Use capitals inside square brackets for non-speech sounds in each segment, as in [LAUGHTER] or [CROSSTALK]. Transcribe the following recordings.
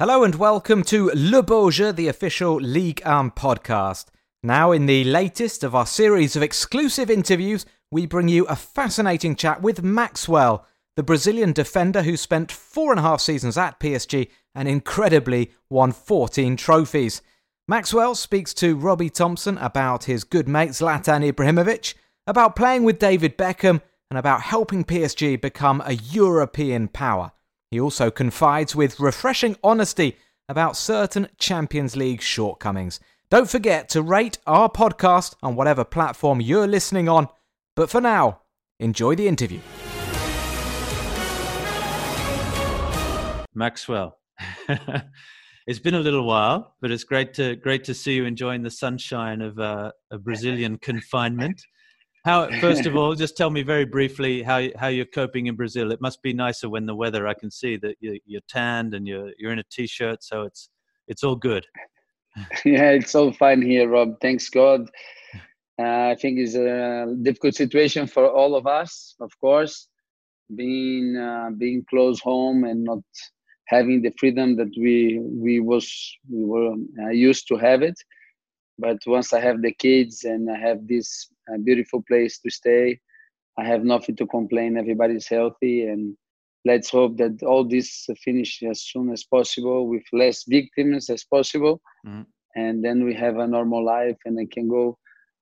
Hello and welcome to Le Jeu, the official League Arm podcast. Now, in the latest of our series of exclusive interviews, we bring you a fascinating chat with Maxwell, the Brazilian defender who spent four and a half seasons at PSG and incredibly won 14 trophies. Maxwell speaks to Robbie Thomson about his good mate Zlatan Ibrahimovic, about playing with David Beckham, and about helping PSG become a European power. He also confides with refreshing honesty about certain Champions League shortcomings. Don't forget to rate our podcast on whatever platform you're listening on. But for now, enjoy the interview. Maxwell. [LAUGHS] it's been a little while, but it's great to great to see you enjoying the sunshine of uh, a Brazilian confinement. How [LAUGHS] first of all, just tell me very briefly how how you're coping in Brazil. It must be nicer when the weather. I can see that you're, you're tanned and you're you're in a t-shirt, so it's it's all good. [LAUGHS] Yeah, it's all fine here, Rob. Thanks God. Uh, I think it's a difficult situation for all of us, of course, being uh, being close home and not having the freedom that we we was we were uh, used to have it. But once I have the kids and I have this a beautiful place to stay. I have nothing to complain. Everybody's healthy, and let's hope that all this finish as soon as possible with less victims as possible, mm. and then we have a normal life, and I can go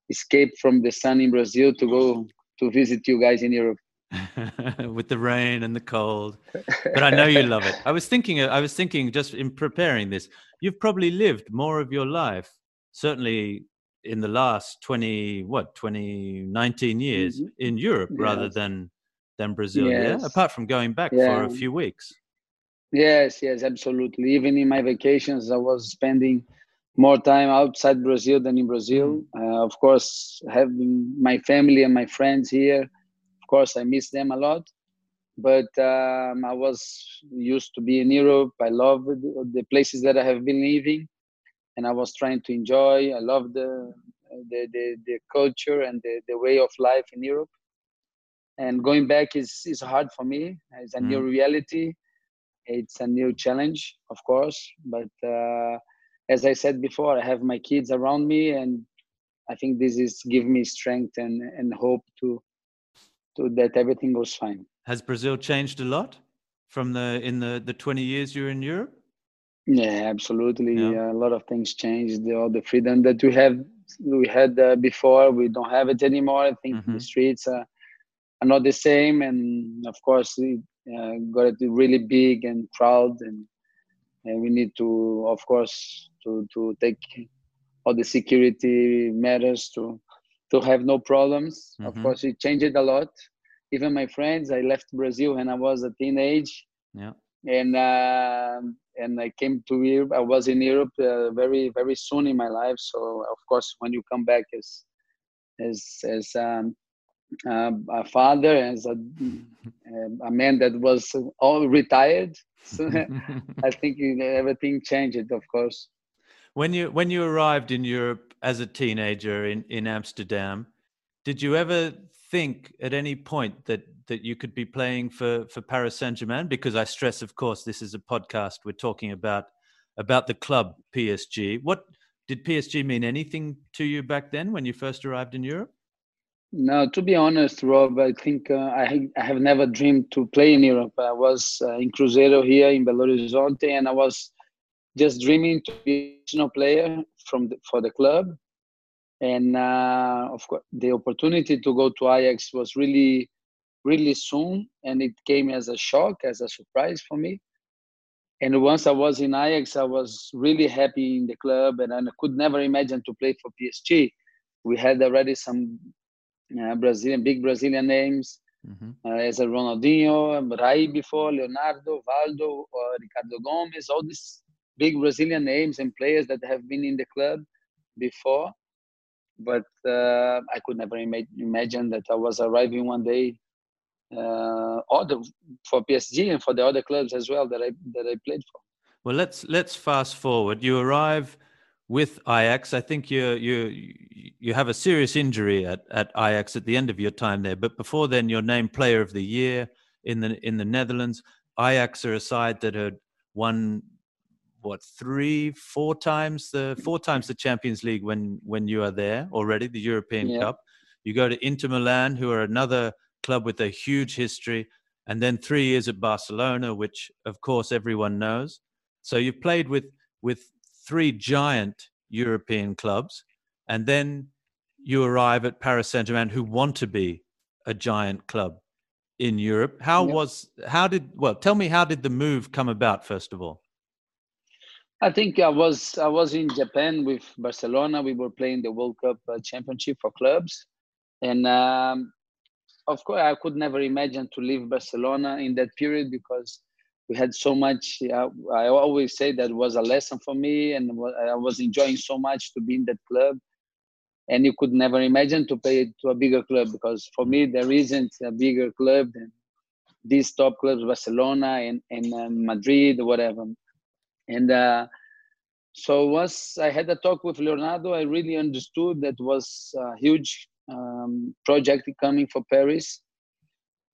escape from the sun in Brazil to go to visit you guys in Europe. [LAUGHS] with the rain and the cold but i know you love it i was thinking i was thinking just in preparing this you've probably lived more of your life certainly in the last 20 what 20 19 years mm-hmm. in europe yes. rather than than brazil yes. yeah apart from going back yeah. for a few weeks yes yes absolutely even in my vacations i was spending more time outside brazil than in brazil mm. uh, of course having my family and my friends here of course i miss them a lot but um, i was used to be in europe i love the places that i have been living and I was trying to enjoy. I love the the the, the culture and the, the way of life in Europe. And going back is is hard for me. It's a mm. new reality. It's a new challenge, of course. But uh, as I said before, I have my kids around me, and I think this is give me strength and and hope to to that everything goes fine. Has Brazil changed a lot from the in the the 20 years you're in Europe? Yeah, absolutely. Yeah. a lot of things changed. All the freedom that we have, we had uh, before, we don't have it anymore. I think mm-hmm. the streets are, are not the same, and of course, we uh, got it really big and crowd, and and we need to, of course, to to take all the security matters to to have no problems. Mm-hmm. Of course, it changed a lot. Even my friends, I left Brazil when I was a teenage. Yeah and uh, and I came to Europe. I was in Europe uh, very very soon in my life. So of course, when you come back as as as um, uh, a father, as a a man that was all retired, so [LAUGHS] I think everything changed. Of course. When you when you arrived in Europe as a teenager in in Amsterdam, did you ever think at any point that that you could be playing for for Paris Saint Germain? Because I stress, of course, this is a podcast. We're talking about about the club PSG. What did PSG mean anything to you back then when you first arrived in Europe? No, to be honest, Rob, I think uh, I, I have never dreamed to play in Europe. I was uh, in Cruzeiro here in Belo Horizonte, and I was just dreaming to be a national player from the, for the club. And uh, of course, the opportunity to go to Ajax was really really soon and it came as a shock as a surprise for me. And once i was in ajax i was really happy in the club and i could never imagine to play for psg we had already some uh, brazilian big brazilian names mm-hmm. uh, as a ronaldinho Rai before leonardo valdo or ricardo gomes all these big brazilian names and players that have been in the club before but uh, i could never ima- imagine that i was arriving one day uh, other for PSG and for the other clubs as well that I that I played for. Well, let's let's fast forward. You arrive with Ajax. I think you you you have a serious injury at, at Ajax at the end of your time there. But before then, you're named Player of the Year in the in the Netherlands. Ajax are a side that had won what three, four times the four times the Champions League when when you are there already, the European Yeah. Cup. You go to Inter Milan, who are another club with a huge history, and then three years at Barcelona, which of course everyone knows. So you've played with with three giant European clubs, and then you arrive at Paris Saint Germain, who want to be a giant club in Europe. How Yeah. was how did well tell me how did the move come about first of all? I think I was I was in Japan with Barcelona. We were playing the World Cup uh, Championship for clubs, and um, of course I could never imagine to leave Barcelona in that period because we had so much. Uh, I always say that was a lesson for me, and I was enjoying so much to be in that club. And you could never imagine to play to a bigger club because for me there isn't a bigger club than these top clubs, Barcelona and and uh, Madrid, whatever. And uh, so once I had a talk with Leonardo, I really understood that was a huge um, project coming for Paris.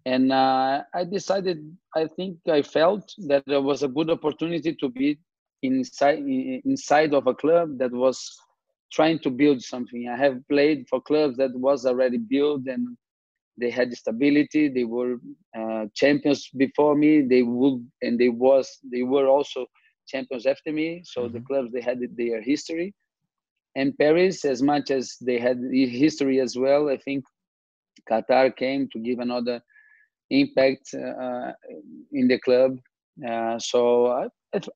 And uh, I decided, I think I felt that there was a good opportunity to be inside inside of a club that was trying to build something. I have played for clubs that was already built and they had stability. They were uh, champions before me. They would and they was they were also champions after me. So the Mhm. clubs they had their history, and Paris, as much as they had history as well, I think Qatar came to give another impact uh, in the club. Uh, so I,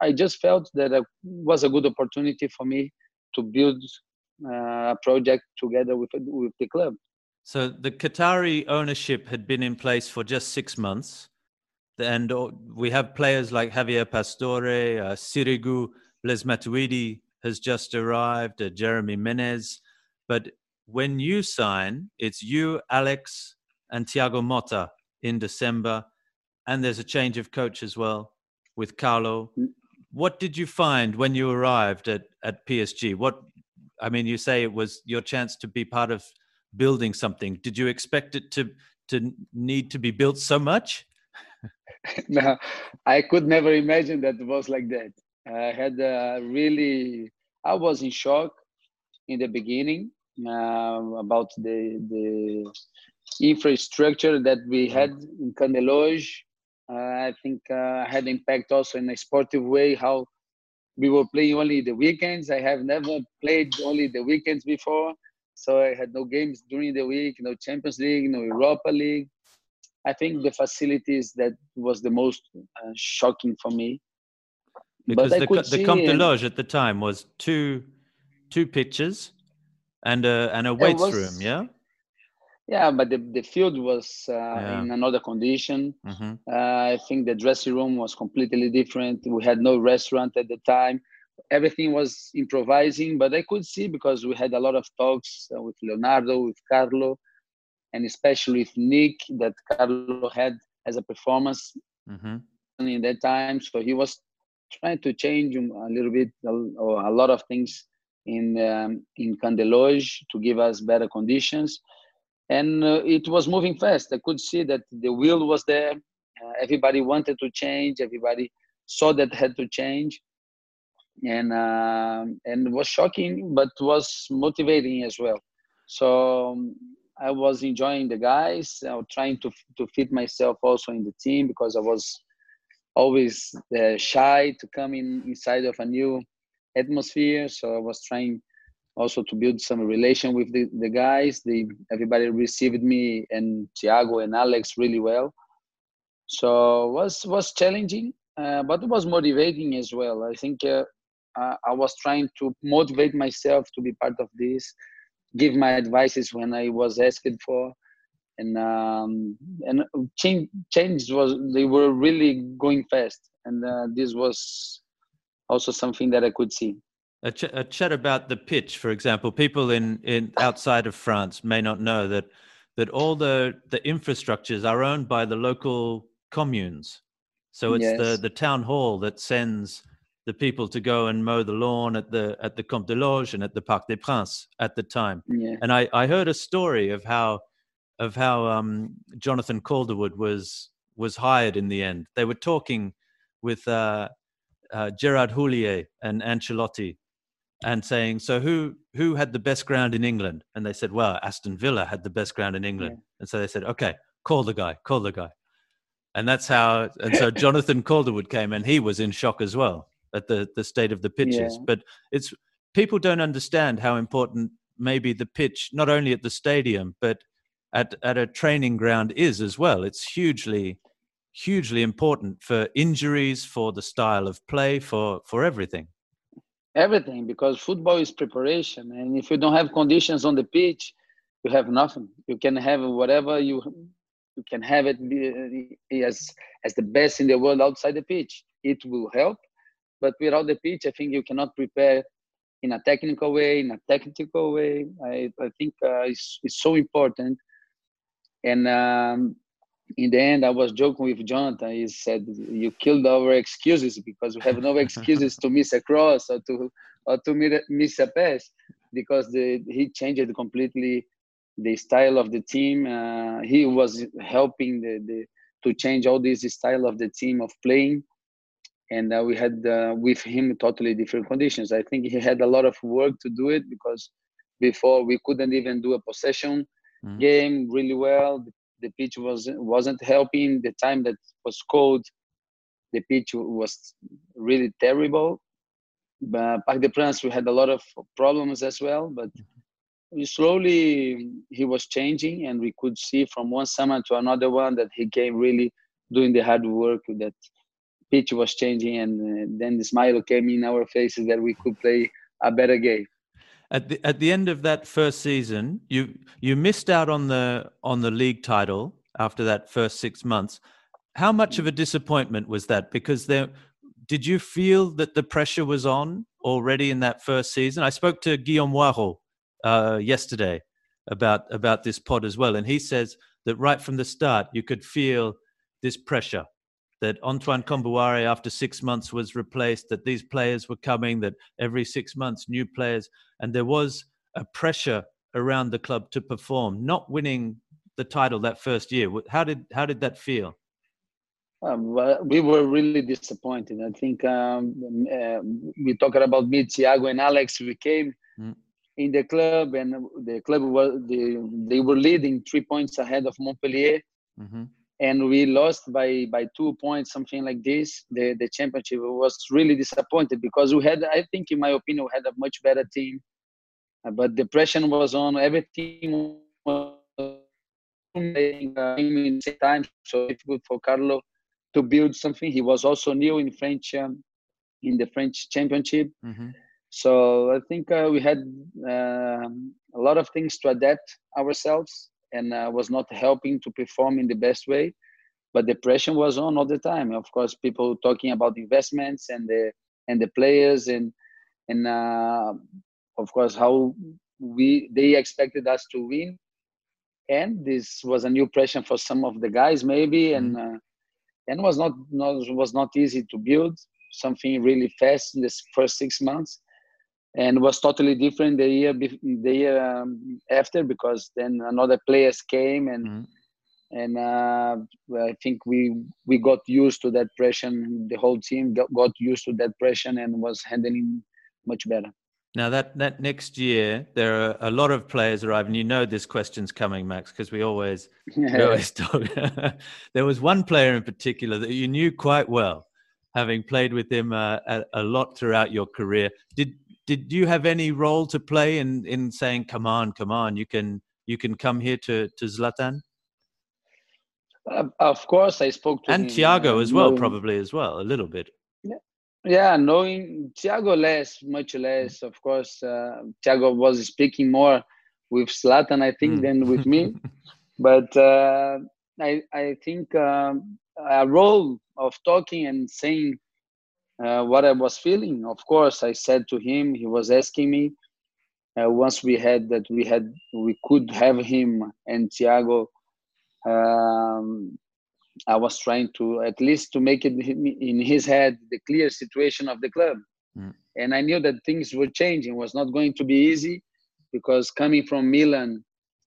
I just felt that it was a good opportunity for me to build uh, a project together with with the club. So the Qatari ownership had been in place for just six months, and uh, we have players like Javier Pastore, uh, Sirigu, Blaise Matuidi has just arrived, uh, Jeremy Menez. But when you sign, it's you, Alex, and Thiago Motta in December, and there's a change of coach as well with Carlo. Mm. What did you find when you arrived at, at PSG? What I mean, you say it was your chance to be part of building something. Did you expect it to to need to be built so much? [LAUGHS] no, I could never imagine that it was like that. I had uh, really, I was in shock in the beginning uh, about the the infrastructure that we had in Camp des Loges. Uh, I think uh, had impact also in a sportive way how we were playing only the weekends. I have never played only the weekends before, so I had no games during the week, no Champions League, no Europa League. I think the facilities that was the most uh, shocking for me. Because but the the Camp des Loges at the time was two two pitches and a and a weights was- room. Yeah. Yeah, but the, the field was uh, Yeah. in another condition. hmm Uh, I think the dressing room was completely different. We had no restaurant at the time. Everything was improvising, but I could see because we had a lot of talks uh, with Leonardo, with Carlo, and especially with Nick that Carlo had as a performance hmm in that time. So he was trying to change a little bit a, or a lot of things in um, in Camp des Loges to give us better conditions, and uh, it was moving fast. I could see that the will was there. Uh, everybody wanted to change. Everybody saw that had to change, and um and it was shocking, but was motivating as well. So. um, I was enjoying the guys. I was trying to to fit myself also in the team because I was always uh, shy to come in inside of a new atmosphere. So I was trying also to build some relation with the, the guys. They everybody received me and Thiago and Alex really well. So was was challenging, uh, but it was motivating as well. I think uh, I was trying to motivate myself to be part of this, give my advices when I was asked for and um, and change change was they were really going fast, and uh, this was also something that I could see. A, ch- a chat about the pitch, for example. People in, in outside of France may not know that that all the the infrastructures are owned by the local communes. So it's the the town hall that sends the people to go and mow the lawn at the at the Camp des Loges and at the Parc des Princes at the time. Yeah, And I, I heard a story of how of how um, Jonathan Calderwood was was hired in the end. They were talking with uh, uh, Gerard Houllier and Ancelotti and saying, "So who who had the best ground in England?" And they said, "Well, Aston Villa had the best ground in England." Yeah. And so they said, "Okay, call the guy, call the guy." And that's how. And so Jonathan Calderwood came, and he was in shock as well at the the state of the pitches. Yeah. But it's people don't understand how important maybe the pitch, not only at the stadium, but at at a training ground is as well. It's hugely hugely important for injuries, for the style of play, for for everything everything because football is preparation and if you don't have conditions on the pitch you have nothing you can have whatever you you can have it be, as as the best in the world outside the pitch it will help but without the pitch i think you cannot prepare in a technical way in a tactical way i, I think uh, it's, it's so important and um, in the end, I was joking with Jonathan. He said, "You killed our excuses because we have no [LAUGHS] excuses to miss a cross or to or to miss a pass because the, he changed completely the style of the team. Uh, he was helping the, the to change all this style of the team of playing, and uh, we had uh, with him totally different conditions. I think he had a lot of work to do it because before we couldn't even do a possession mm. game really well the pitch was wasn't helping. The time that was cold, the pitch was really terrible. But Parc des Princes, we had a lot of problems as well. But slowly he was changing, and we could see from one summer to another one that he came really doing the hard work. That pitch was changing, and uh, then the smile came in our faces that we could play a better game at the at the end of that first season, you you missed out on the on the league title after that first six months. How much of a disappointment was that? Because there, did you feel that the pressure was on already in that first season? I spoke to Guillaume Hoarau uh, yesterday about about this pod as well, and he says that right from the start you could feel this pressure that Antoine Kombouaré, after six months, was replaced, that these players were coming, that every six months, new players, and there was a pressure around the club to perform, not winning the title that first year. How did how did that feel? Um, well, we were really disappointed. I think um, uh, we talked about me, Thiago, and Alex. We came mm. in the club, and the club was they, they were leading three points ahead of Montpellier. Mm-hmm and we lost by by two points something like this. The the championship was really disappointed because we had i think in my opinion we had a much better team. Uh, but depression was on everything was in the same time so difficult for carlo to build something. He was also new in french um, in the french championship. Mm-hmm. so i think uh, we had uh, a lot of things to adapt ourselves and uh, was not helping to perform in the best way. But the pressure was on all the time. Of course, people talking about investments and the and the players and and uh, of course how we they expected us to win, and this was a new pressure for some of the guys maybe, and mm-hmm. uh, and was not, not was not easy to build something really fast in the first six months and was totally different the year the year um, after because then another players came and mm-hmm. and uh, I think we we got used to that pressure. The whole team got, got used to that pressure and was handling much better. Now that that next year there are a lot of players arriving. You know this question's coming, Max, because we always we [LAUGHS] always talk. [LAUGHS] there was one player in particular that you knew quite well, having played with him uh, a, a lot throughout your career. Did did you have any role to play in in saying, "Come on, come on, you can you can come here to to Zlatan"? Uh, of course, I spoke to and him, Thiago as well, knowing, probably as well, a little bit. Yeah, yeah knowing Thiago less, much less. Of course, uh, Thiago was speaking more with Zlatan, I think, mm. than with me. [LAUGHS] but uh, I I think um, a role of talking and saying uh, what I was feeling. Of course, I said to him, he was asking me. Uh, once we had that, we had we could have him and Thiago. Um, I was trying to at least to make it in his head the clear situation of the club, mm. and I knew that things were changing. It was not going to be easy because coming from Milan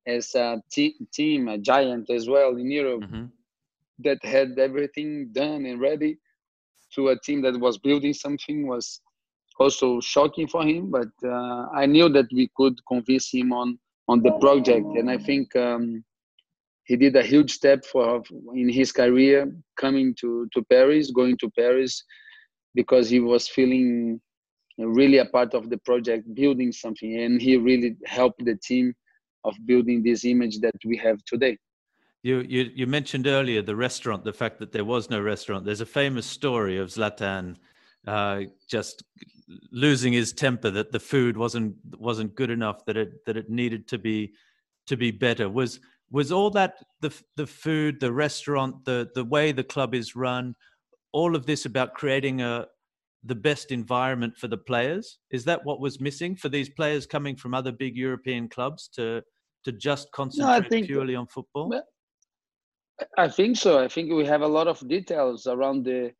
as a te- team, a giant as well in Europe, mm-hmm. that had everything done and ready to a team that was building something was also shocking for him. But uh, I knew that we could convince him on on the project, and I think um, he did a huge step for in his career coming to to Paris, going to Paris, because he was feeling really a part of the project, building something, and he really helped the team of building this image that we have today. You, you, you mentioned earlier the restaurant, the fact that there was no restaurant. There's a famous story of Zlatan uh, just losing his temper that the food wasn't wasn't good enough, that it that it needed to be to be better. Was was all that the the food, the restaurant, the the way the club is run, all of this about creating a the best environment for the players? Is that what was missing for these players coming from other big European clubs to to just concentrate no, think, purely on football? I think so. I think we have a lot of details around the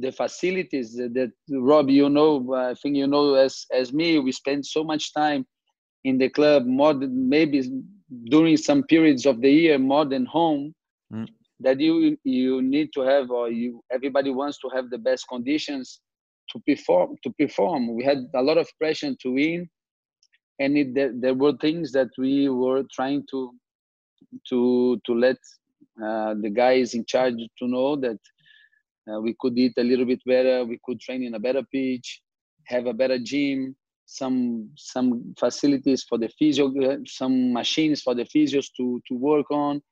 the facilities that, that Rob, you know, I think you know as as me, we spend so much time in the club more than maybe during some periods of the year more than home. Mm. That you you need to have or you everybody wants to have the best conditions to perform to perform we had a lot of pressure to win and it, there, there were things that we were trying to to to let uh, the guys in charge to know that uh, we could eat a little bit better we could train in a better pitch have a better gym some some facilities for the physio some machines for the physios to to work on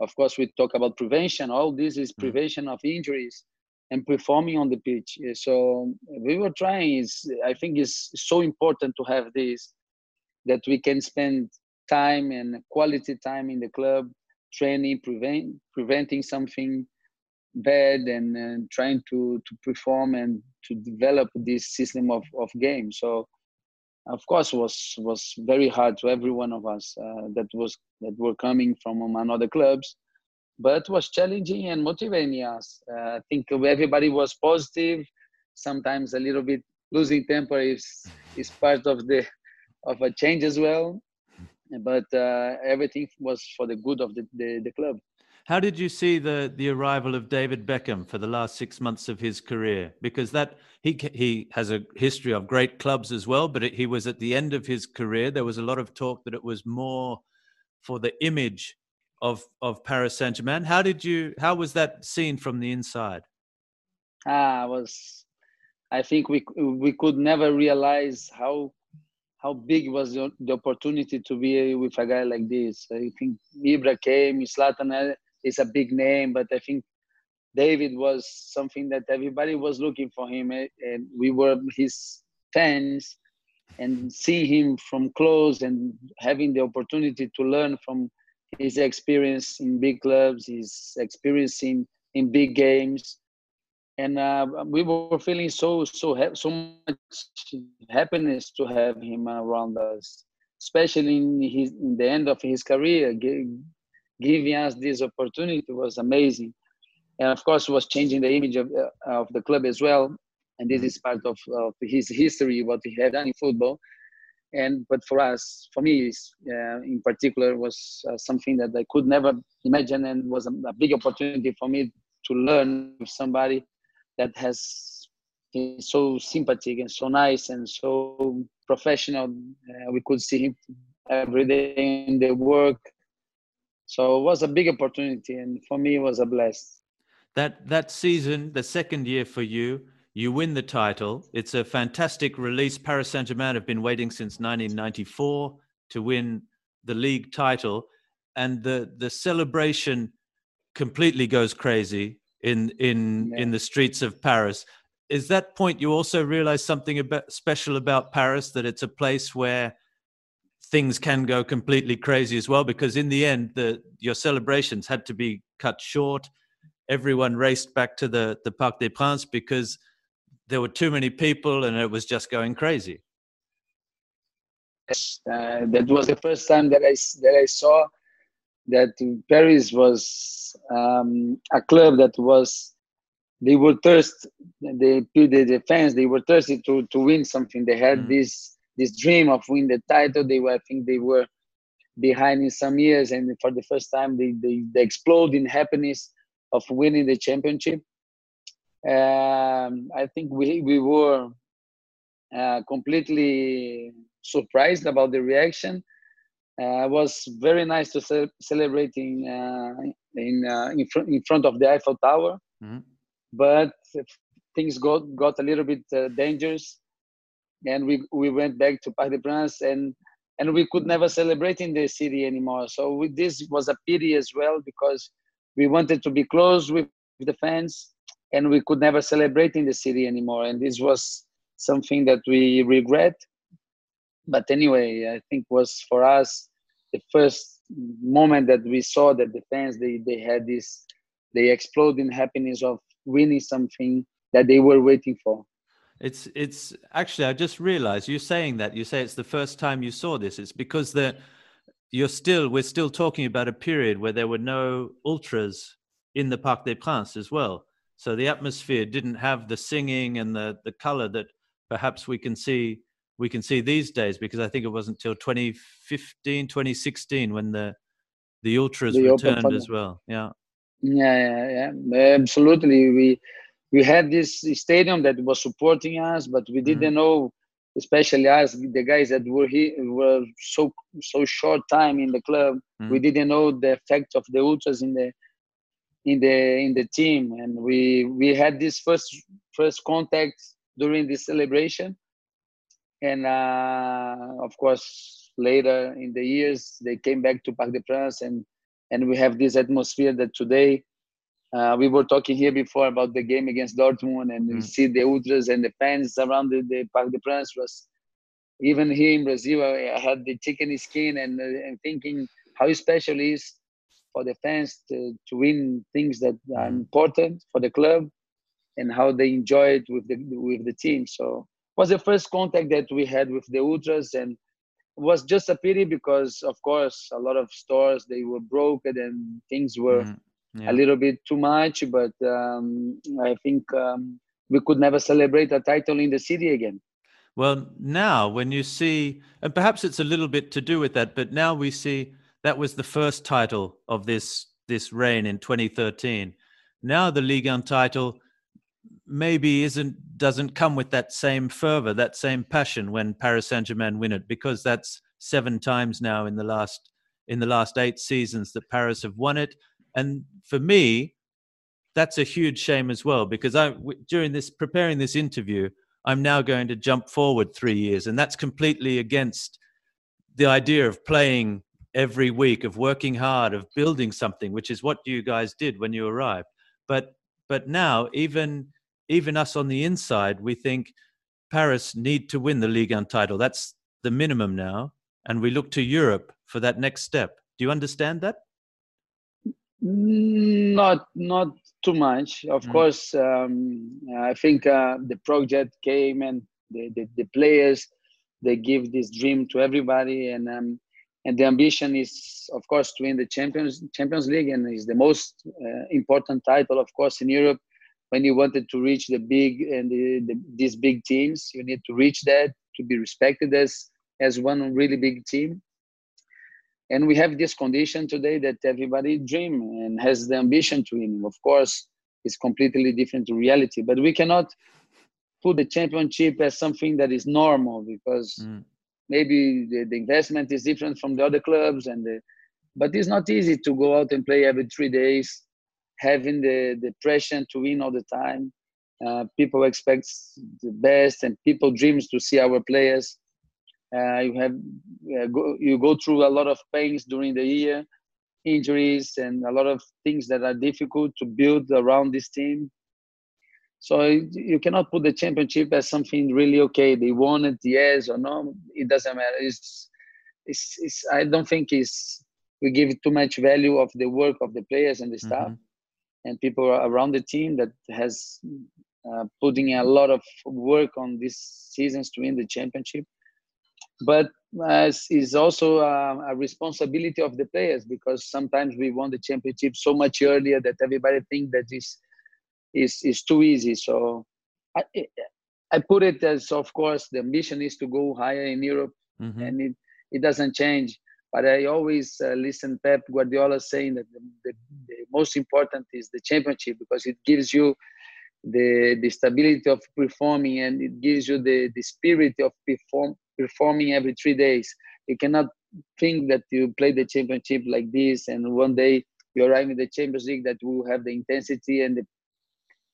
of course we talk about prevention all this is mm. prevention of injuries and performing on the pitch. So we were trying. Is I think it's so important to have this that we can spend time and quality time in the club, training, prevent preventing something bad, and, and trying to to perform and to develop this system of of game. So of course was was very hard to every one of us uh, that was that were coming from another clubs but was challenging and motivating us. Uh, I think everybody was positive. Sometimes a little bit losing temper is is part of the of a change as well. But uh, everything was for the good of the, the, the club. How did you see the the arrival of David Beckham for the last six months of his career? Because that he he has a history of great clubs as well, but it, he was at the end of his career. There was a lot of talk that it was more for the image of of Paris Saint Germain. How did you? How was that seen from the inside? Ah, was. I think we we could never realize how how big was the, the opportunity to be with a guy like this. I think Ibra came, Zlatan uh, is a big name, but I think David was something that everybody was looking for him, eh, and we were his fans. And seeing him from close and having the opportunity to learn from his experience in big clubs, his experience in, in big games, and uh, we were feeling so so so much happiness to have him around us, especially in his in the end of his career, G- giving us this opportunity was amazing, and of course was changing the image of uh, of the club as well. And this is part of, of his history, what he had done in football. And but for us for me uh, in particular was uh, something that i could never imagine and was a, a, big opportunity for me to learn with somebody that has been so sympathetic and so nice and so professional uh, we could see him every day in the work so it was a big opportunity and for me it was a blast that that season the second year for you you win the title. It's a fantastic release. Paris Saint Germain have been waiting since 1994 to win the league title, and the the celebration completely goes crazy in in yeah. in the streets of Paris. Is that point you also realize something about, special about Paris that it's a place where things can go completely crazy as well? Because in the end, the your celebrations had to be cut short. Everyone raced back to the the Parc des Princes because there were too many people and it was just going crazy. Yes, uh, that was the first time that I that I saw that Paris was um, a club that was they were thirsty. The, the the fans they were thirsty to to win something. They had mm. this this dream of win the title. They were I think they were behind in some years, and for the first time they they, they explode in happiness of winning the championship Um, I think we we were uh, completely surprised about the reaction. Uh, it was very nice to ce- celebrating uh, in uh, in, fr- in front of the Eiffel Tower, mm-hmm. but things got got a little bit uh, dangerous, and we we went back to Parc des Princes and and we could never celebrate in the city anymore. So we, this was a pity as well because we wanted to be close with the fans and we could never celebrate in the city anymore. And this was something that we regret. But anyway, I think was for us the first moment that we saw that the fans they, they had this they explode in happiness of winning something that they were waiting for. It's it's actually I just realized you're saying that you say it's the first time you saw this. It's because that you're still we're still talking about a period where there were no ultras in the Parc des Princes as well. So the atmosphere didn't have the singing and the the color that perhaps we can see we can see these days because I think it wasn't until 2015 2016 when the the ultras the returned as well. Yeah. Yeah, yeah, yeah. Absolutely. We we had this stadium that was supporting us, but we didn't mm-hmm. know, especially us, the guys that were here were so so short time in the club. Mm-hmm. We didn't know the effect of the ultras in the in the in the team, and we we had this first first contact during this celebration, and uh, of course later in the years they came back to Parc des Princes and and we have this atmosphere that today uh, we were talking here before about the game against Dortmund, and mm. we see the ultras and the fans around the, the Parc des Princes. Was even here in Brazil, I had the chicken skin and, uh, and thinking how special it is for the fans to, to win things that are mm. important for the club, and how they enjoy it with the with the team. So was the first contact that we had with the ultras, and was just a pity because, of course, a lot of stores they were broken and things were. Mm yeah. a little bit too much, but um, I think um, we could never celebrate a title in the city again. Well, now when you see, and perhaps it's a little bit to do with that, but now we see that was the first title of this this reign in 2013. Now the Ligue 1 title maybe isn't doesn't come with that same fervor, that same passion when Paris Saint Germain win it, because that's seven times now in the last in the last eight seasons that Paris have won it. And for me, that's a huge shame as well because I during this preparing this interview, I'm now going to jump forward three years, and that's completely against the idea of playing every week, of working hard, of building something, which is what you guys did when you arrived. But but now, even even us on the inside, we think Paris need to win the Ligue 1 title. That's the minimum now, and we look to Europe for that next step. Do you understand that? Not not too much. Of mm. course, um, I think uh, the project came and the, the, the, players they give this dream to everybody, and um, and the ambition is of course to win the Champions Champions League, and is the most uh, important title, of course, in Europe. When you wanted to reach the big and the, the, these big teams, you need to reach that to be respected as as one really big team and we have this condition today that everybody dream and has the ambition to win of course it's completely different to reality but we cannot put the championship as something that is normal because mm. maybe the, the, investment is different from the other clubs and the, but it's not easy to go out and play every three days having the, pressure to win all the time uh, people expect the best and people dreams to see our players uh, you have uh, go, you go through a lot of pains during the year, injuries, and a lot of things that are difficult to build around this team. So you cannot put the championship as something really okay. They won it, yes or no. It doesn't matter. It's, it's, it's I don't think it's we give too much value of the work of the players and the staff mm-hmm. And people around the team that has uh, putting a lot of work on these seasons to win the championship but uh, is also uh, a responsibility of the players because sometimes we won the championship so much earlier that everybody think that is is is too easy. So I I put it as of course the ambition is to go higher in Europe, mm-hmm. and it it doesn't change. But I always uh, listen Pep Guardiola saying that the, the, the most important is the championship because it gives you the the stability of performing and it gives you the the spirit of perform performing every three days. You cannot think that you play the championship like this and one day you arrive in the champions league that will have the intensity and the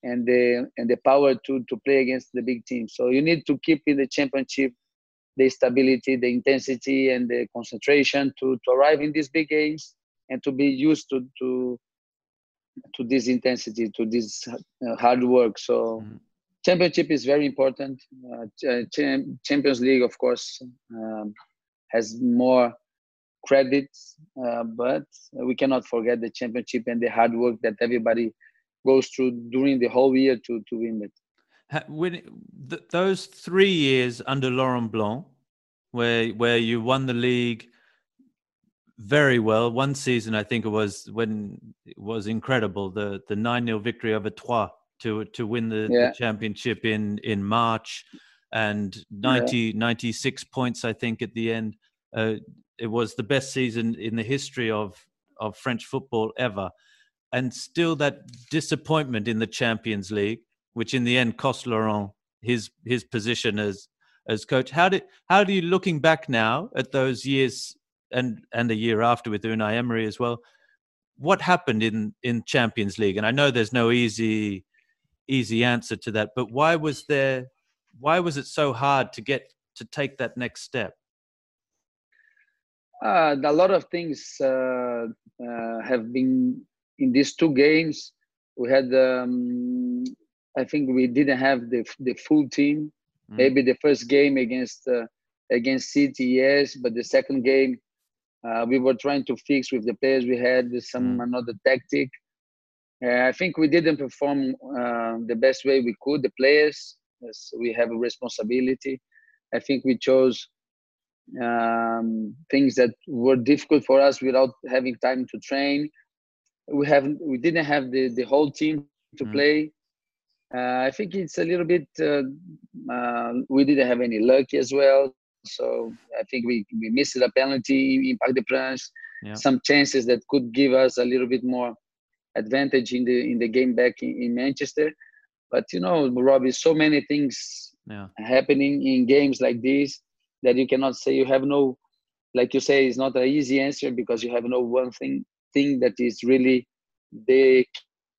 and the and the power to to play against the big teams so you need to keep in the championship the stability the intensity and the concentration to to arrive in these big games and to be used to to to this intensity, to this uh, hard work. So, mm-hmm. championship is very important. Uh, Champions League, of course, um, has more credits, uh, but we cannot forget the championship and the hard work that everybody goes through during the whole year to to win it. When th- those three years under Laurent Blanc, where where you won the league very well. One season, I think it was when it was incredible the the nine 0 victory over Troyes to to win the, yeah. the, championship in in March, and 90, yeah. 96 points I think at the end. Uh, it was the best season in the history of of French football ever, and still that disappointment in the Champions League, which in the end cost Laurent his his position as as coach. How did how do you looking back now at those years and and a year after with Unai Emery as well. What happened in in Champions League? And I know there's no easy easy answer to that, but why was there why was it so hard to get to take that next step? Uh, a lot of things uh, uh, have been in these two games. We had, um, I think, we didn't have the the full team. Mm. Maybe the first game against uh, against City, yes, but the second game uh, we were trying to fix with the players we had some mm. another tactic. Uh, I think we didn't perform uh, the best way we could. The players, yes, we have a responsibility. I think we chose um, things that were difficult for us without having time to train. We haven't, we didn't have the the whole team to mm. play. Uh, I think it's a little bit. Uh, uh, we didn't have any luck as well. So I think we, we missed a penalty in Parc des Princes, yeah. some chances that could give us a little bit more advantage in the in the game back in, in Manchester. But you know, Robbie, so many things yeah. happening in games like this that you cannot say you have no, like you say, it's not an easy answer because you have no one thing thing that is really the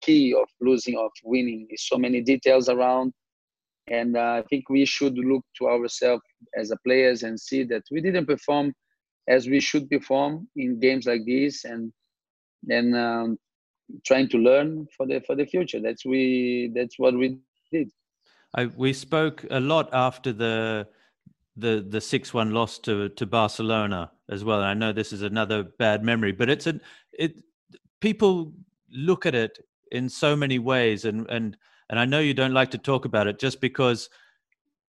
key of losing of winning. There's so many details around and uh, I think we should look to ourselves as a players and see that we didn't perform as we should perform in games like this, and then um, trying to learn for the for the future. That's we that's what we did. I, we spoke a lot after the the the six one loss to to Barcelona as well. And I know this is another bad memory, but it's a it people look at it in so many ways, and and and I know you don't like to talk about it just because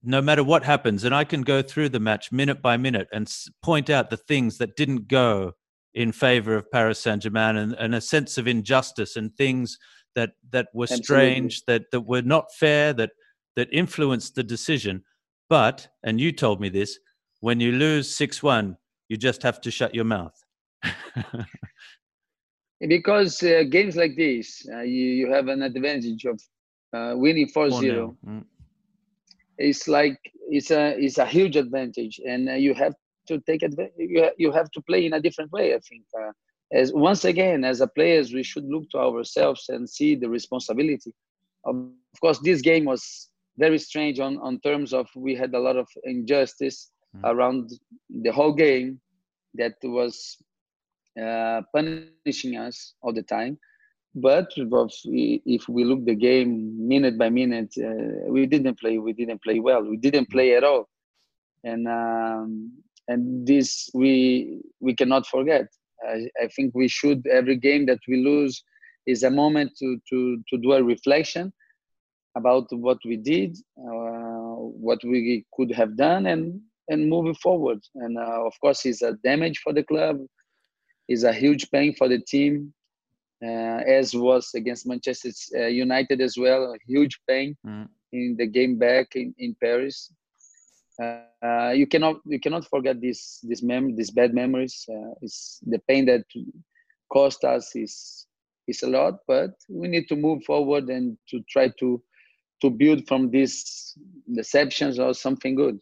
no matter what happens, and I can go through the match minute by minute and point out the things that didn't go in favor of Paris Saint Germain and, and, a sense of injustice and things that, that were Absolutely. strange, that, that were not fair, that, that influenced the decision. But, and you told me this, when you lose 6 1, you just have to shut your mouth. [LAUGHS] because uh, games like this, uh, you, you have an advantage of uh, winning 4-0 mm. it's like it's a it's a huge advantage and uh, you have to take advantage you, you have to play in a different way i think uh, as once again as a players we should look to ourselves and see the responsibility of, of course this game was very strange on on terms of we had a lot of injustice mm. around the whole game that was uh, punishing us all the time but if we look the game minute by minute, uh, we didn't play. We didn't play well. We didn't play at all, and um, and this we we cannot forget. I, I, think we should every game that we lose is a moment to to to do a reflection about what we did, uh, what we could have done, and and moving forward. And uh, of course, it's a damage for the club. It's a huge pain for the team uh, as was against Manchester uh, United as well. A huge pain mm. in the game back in, in Paris. Uh, you cannot you cannot forget this this mem these bad memories. it's the pain that cost us is is a lot, but we need to move forward and to try to to build from these deceptions or something good.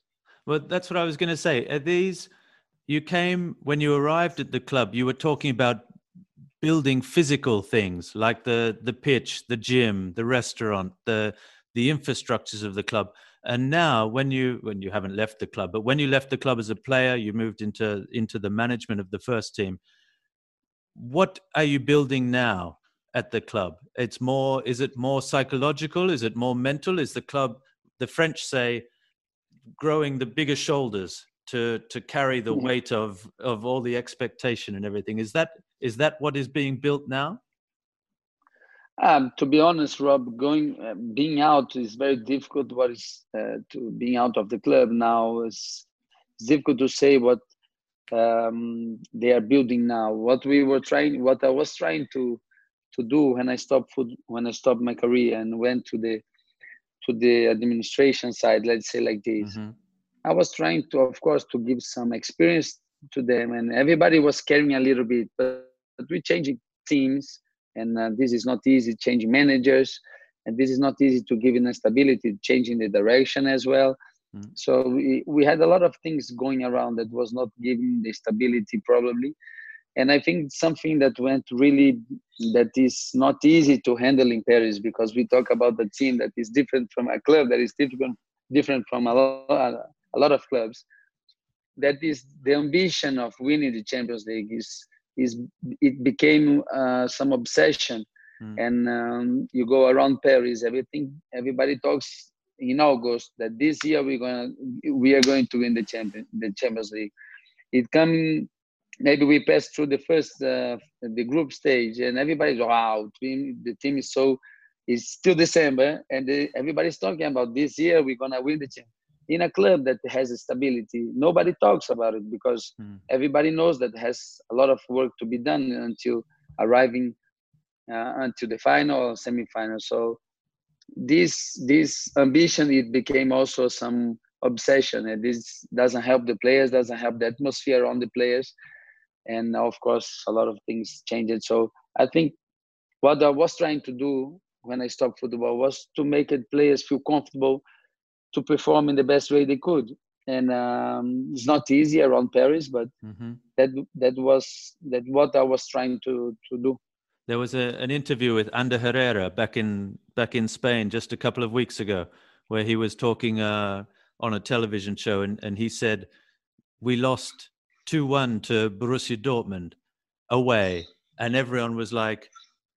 Well, that's what I was going to say. Are these you came when you arrived at the club? You were talking about building physical things like the the pitch, the gym, the restaurant, the the infrastructures of the club. And now, when you when you haven't left the club, but when you left the club as a player, you moved into into the management of the first team. What are you building now at the club? It's more. Is it more psychological? Is it more mental? Is the club? The French say growing the bigger shoulders to to carry the mm. weight of of all the expectation and everything is that is that what is being built now um, to be honest rob going uh, being out is very difficult what is uh, to being out of the club now is it's difficult to say what um, they are building now what we were trying what i was trying to to do when i stopped food when i stopped my career and went to the to the administration side let's say like this mm-hmm. I was trying to of course to give some experience to them and everybody was caring a little bit but, but we're changing teams and uh, this is not easy changing managers and this is not easy to give in a stability changing the direction as well mm. so we, we had a lot of things going around that was not giving the stability probably and i think something that went really that is not easy to handle in paris because we talk about the team that is different from a club that is different different from a lot, a lot of clubs that is the ambition of winning the champions league is is it became uh, some obsession. Mm. and um, you go around paris everything everybody talks in august that this year we're gonna we are going to win the champion the champions league. It come maybe we passed through the first uh, the group stage and everybody's wow team, the team is so it's still december and the, everybody's talking about this year we're gonna win the champion in a club that has stability nobody talks about it because mm. everybody knows that has a lot of work to be done until arriving uh, until the final or semi-final. So this this ambition it became also some obsession. And this doesn't help the players doesn't help the atmosphere on the players. And of course a lot of things changed. So i think what i was trying to do when i stopped football was to make it players feel comfortable to perform in the best way they could and um, it's not easy around paris but mm-hmm. that that was that what i was trying to to do there was a, an interview with ander herrera back in back in spain just a couple of weeks ago where he was talking uh, on a television show and, and he said we lost 2-1 to borussia dortmund away and everyone was like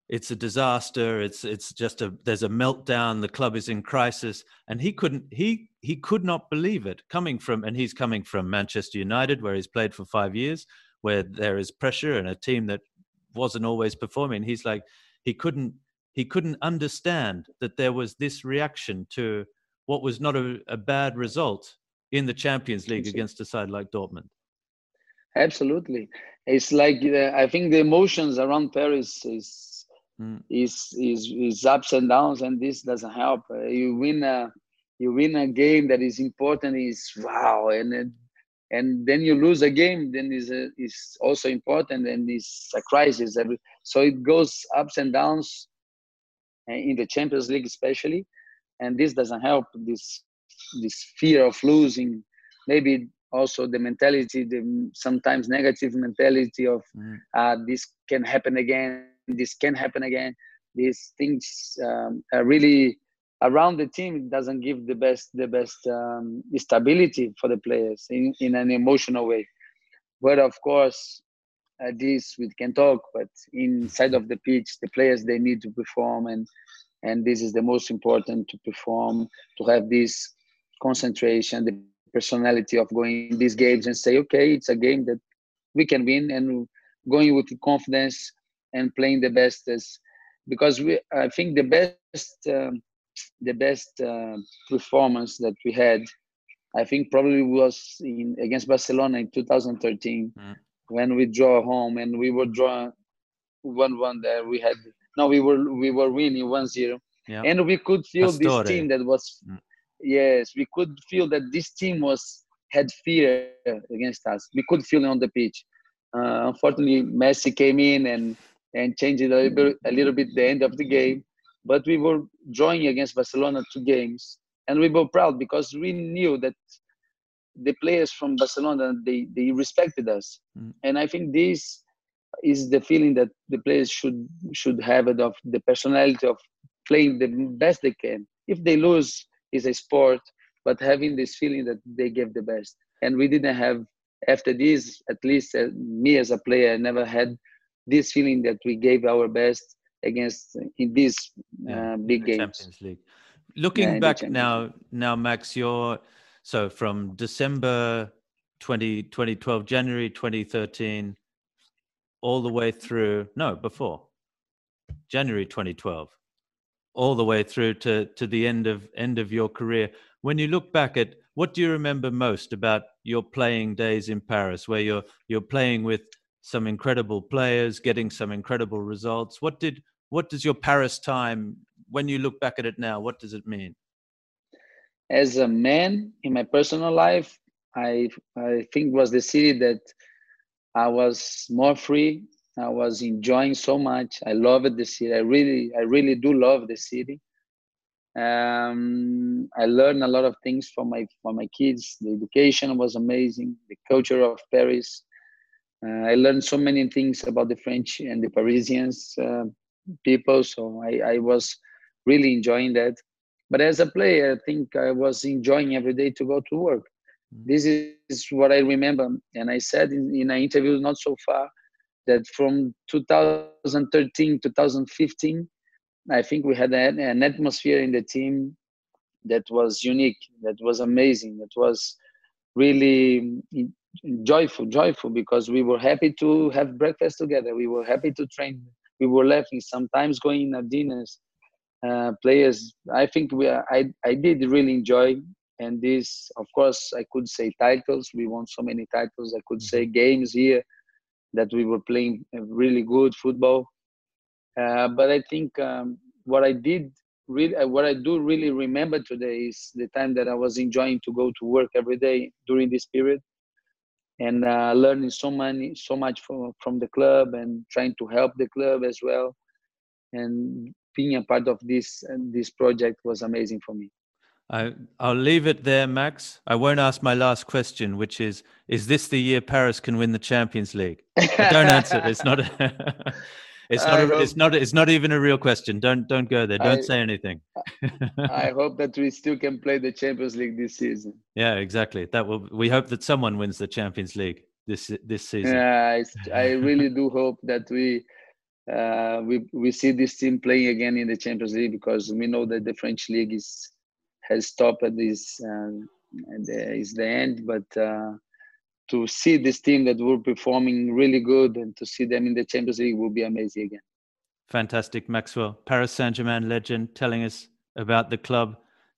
it's a disaster it's it's just a there's a meltdown the club is in crisis. And he couldn't he he could not believe it coming from and he's coming from manchester united where he's played for 5 years where there is pressure and a team that wasn't always performing. He's like he couldn't he couldn't understand that there was this reaction to what was not a, a bad result in the champions league against a side like dortmund. Absolutely. It's like uh, i think the emotions around paris is mm. is, is is ups and downs, and this doesn't help. Uh, you win a you win a game that is important is wow, and and then you lose a game, then is is also important, and it's a crisis. Every so it goes ups and downs uh, in the Champions League, especially, and this doesn't help. This this fear of losing, maybe also the mentality, the sometimes negative mentality of mm. uh, this can happen again this can happen again. These things um, are really around the team doesn't give the best the best um, stability for the players in, in an emotional way. But of course, uh, this we can talk. But inside of the pitch, the players they need to perform, and and this is the most important to perform to have this concentration, the personality of going these games and say, okay, it's a game that we can win, and going with confidence and playing the best as because we I think the best um, the best uh, performance that we had I think probably was in against Barcelona in 2013 mm. when we draw home and we were drawing one one there we had no we were we were winning 1-0 yeah. and we could feel Pastore. this team that was mm. yes we could feel that this team was had fear against us we could feel it on the pitch uh, unfortunately Messi came in and and changed a little, bit, a little bit the end of the game. but we were drawing against Barcelona two games, and we were proud because we knew that the players from Barcelona they they respected us, mm. and I think this is the feeling that the players should should have it of the personality of playing the best they can. If they lose, is a sport, but having this feeling that they gave the best, and we didn't have after this. At least uh, me as a player, I never had this feeling that we gave our best against in these yeah, uh, big games. Champions League. Looking yeah, back now, now Max, you're so from December 20, 2012, January 2013, all the way through, no, before January 2012, all the way through to, to the end of end of your career. When you look back at what do you remember most about your playing days in Paris, where you're you're playing with some incredible players, getting some incredible results? What did what does your Paris time, when you look back at it now, what does it mean? As a man in my personal life, I I think was the city that I was more free. I was enjoying so much. I loved the city. I really, I really do love the city. Um, I learned a lot of things from my from my kids. The education was amazing. The culture of Paris. Uh, I learned so many things about the French and the Parisians uh, people. So I, I was really enjoying that. But as a player, I think I was enjoying every day to go to work. Mm-hmm. This is what I remember. And I said in, in an interview not so far that from 2013, 2015, I think we had an, an atmosphere in the team that was unique, that was amazing, that was really joyful, joyful because we were happy to have breakfast together. We were happy to train. We were laughing sometimes going at dinners. Uh, players i think we i i did really enjoy and this of course i could say titles. We won so many titles. I could say mm-hmm. games here that we were playing really good football. Uh, but i think um, what i did really uh, what i do really remember today is the time that i was enjoying to go to work every day during this period and uh, learning so many so much from from the club and trying to help the club as well and being a part of this this project was amazing for me I, I'll leave it there, Max. I won't ask my last question, which is: Is this the year Paris can win the Champions League? Don't answer. It's not. A, [LAUGHS] [LAUGHS] it's not. A, it's not. It's not even a real question. Don't. Don't go there. Don't I, say anything. [LAUGHS] I hope that we still can play the Champions League this season. Yeah, exactly. That will. We hope that someone wins the Champions League this this season. Yeah, I, I really do hope that we. Uh, we we see this team playing again in the Champions League because we know that the French league is has stopped at this um, and is the end. But uh, to see this team that were performing really good and to see them in the Champions League will be amazing again. Fantastic, Maxwell. Paris Saint Germain legend telling us about the club.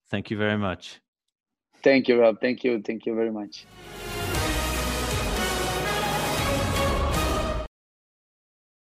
Thank you very much. Thank you, Rob. Thank you. Thank you very much.